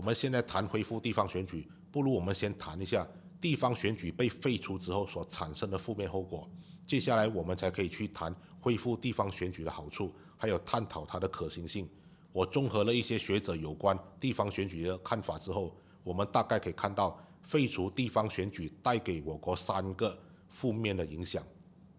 我们现在谈恢复地方选举，不如我们先谈一下地方选举被废除之后所产生的负面后果。接下来我们才可以去谈恢复地方选举的好处，还有探讨它的可行性。我综合了一些学者有关地方选举的看法之后，我们大概可以看到，废除地方选举带给我国三个负面的影响。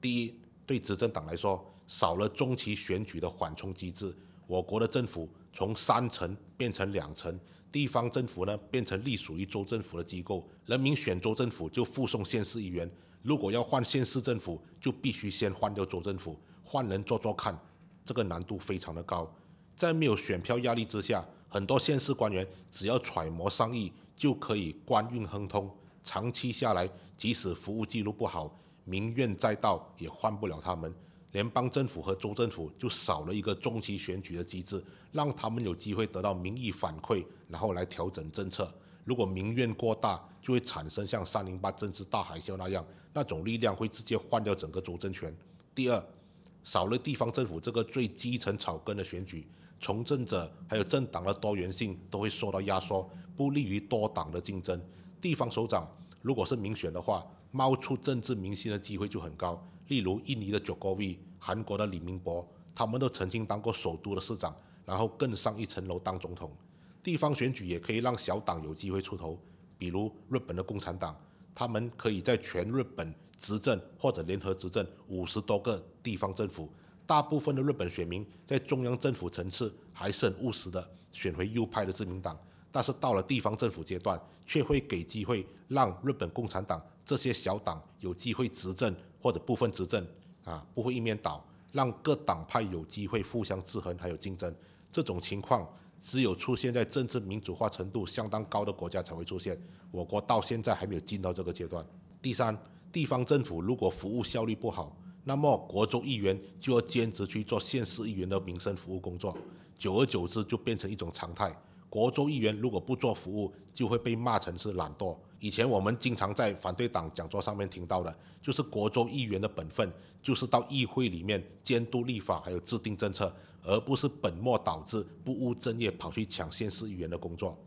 第一，对执政党来说，少了中期选举的缓冲机制，我国的政府从三层变成两层，地方政府呢变成隶属于州政府的机构，人民选州政府就附送县市议员。如果要换县市政府，就必须先换掉州政府，换人做做看，这个难度非常的高。在没有选票压力之下，很多县市官员只要揣摩商议，就可以官运亨通。长期下来，即使服务记录不好，民怨载道，也换不了他们。联邦政府和州政府就少了一个中期选举的机制，让他们有机会得到民意反馈，然后来调整政策。如果民怨过大，就会产生像三零八政治大海啸那样，那种力量会直接换掉整个州政权。第二，少了地方政府这个最基层草根的选举，从政者还有政党的多元性都会受到压缩，不利于多党的竞争。地方首长如果是民选的话，冒出政治明星的机会就很高。例如印尼的 jokov、韩国的李明博，他们都曾经当过首都的市长，然后更上一层楼当总统。地方选举也可以让小党有机会出头，比如日本的共产党，他们可以在全日本执政或者联合执政五十多个地方政府。大部分的日本选民在中央政府层次还是很务实的，选回右派的自民党。但是到了地方政府阶段，却会给机会让日本共产党这些小党有机会执政或者部分执政，啊，不会一面倒，让各党派有机会互相制衡还有竞争。这种情况。只有出现在政治民主化程度相当高的国家才会出现，我国到现在还没有进到这个阶段。第三，地方政府如果服务效率不好，那么国州议员就要兼职去做县市议员的民生服务工作，久而久之就变成一种常态。国州议员如果不做服务，就会被骂成是懒惰。以前我们经常在反对党讲座上面听到的，就是国州议员的本分就是到议会里面监督立法，还有制定政策，而不是本末倒置、不务正业跑去抢县市议员的工作。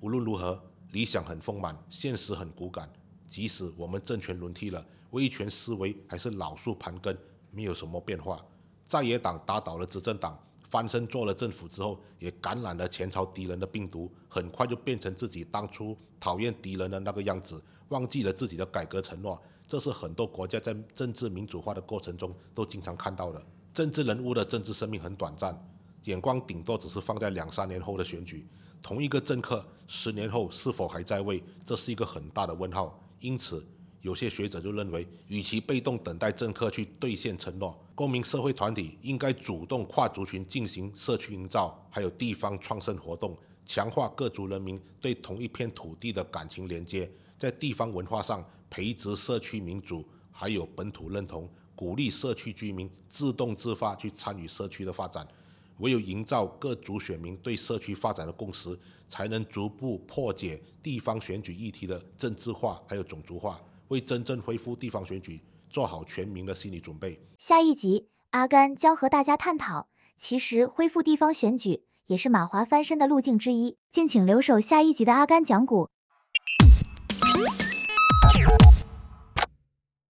无论如何，理想很丰满，现实很骨感。即使我们政权轮替了，威权思维还是老树盘根，没有什么变化。在野党打倒了执政党。翻身做了政府之后，也感染了前朝敌人的病毒，很快就变成自己当初讨厌敌人的那个样子，忘记了自己的改革承诺。这是很多国家在政治民主化的过程中都经常看到的。政治人物的政治生命很短暂，眼光顶多只是放在两三年后的选举。同一个政客十年后是否还在位，这是一个很大的问号。因此。有些学者就认为，与其被动等待政客去兑现承诺，公民社会团体应该主动跨族群进行社区营造，还有地方创生活动，强化各族人民对同一片土地的感情连接，在地方文化上培植社区民主，还有本土认同，鼓励社区居民自动自发去参与社区的发展。唯有营造各族选民对社区发展的共识，才能逐步破解地方选举议题的政治化还有种族化。为真正恢复地方选举做好全民的心理准备。下一集，阿甘将和大家探讨，其实恢复地方选举也是马华翻身的路径之一。敬请留守下一集的阿甘讲古。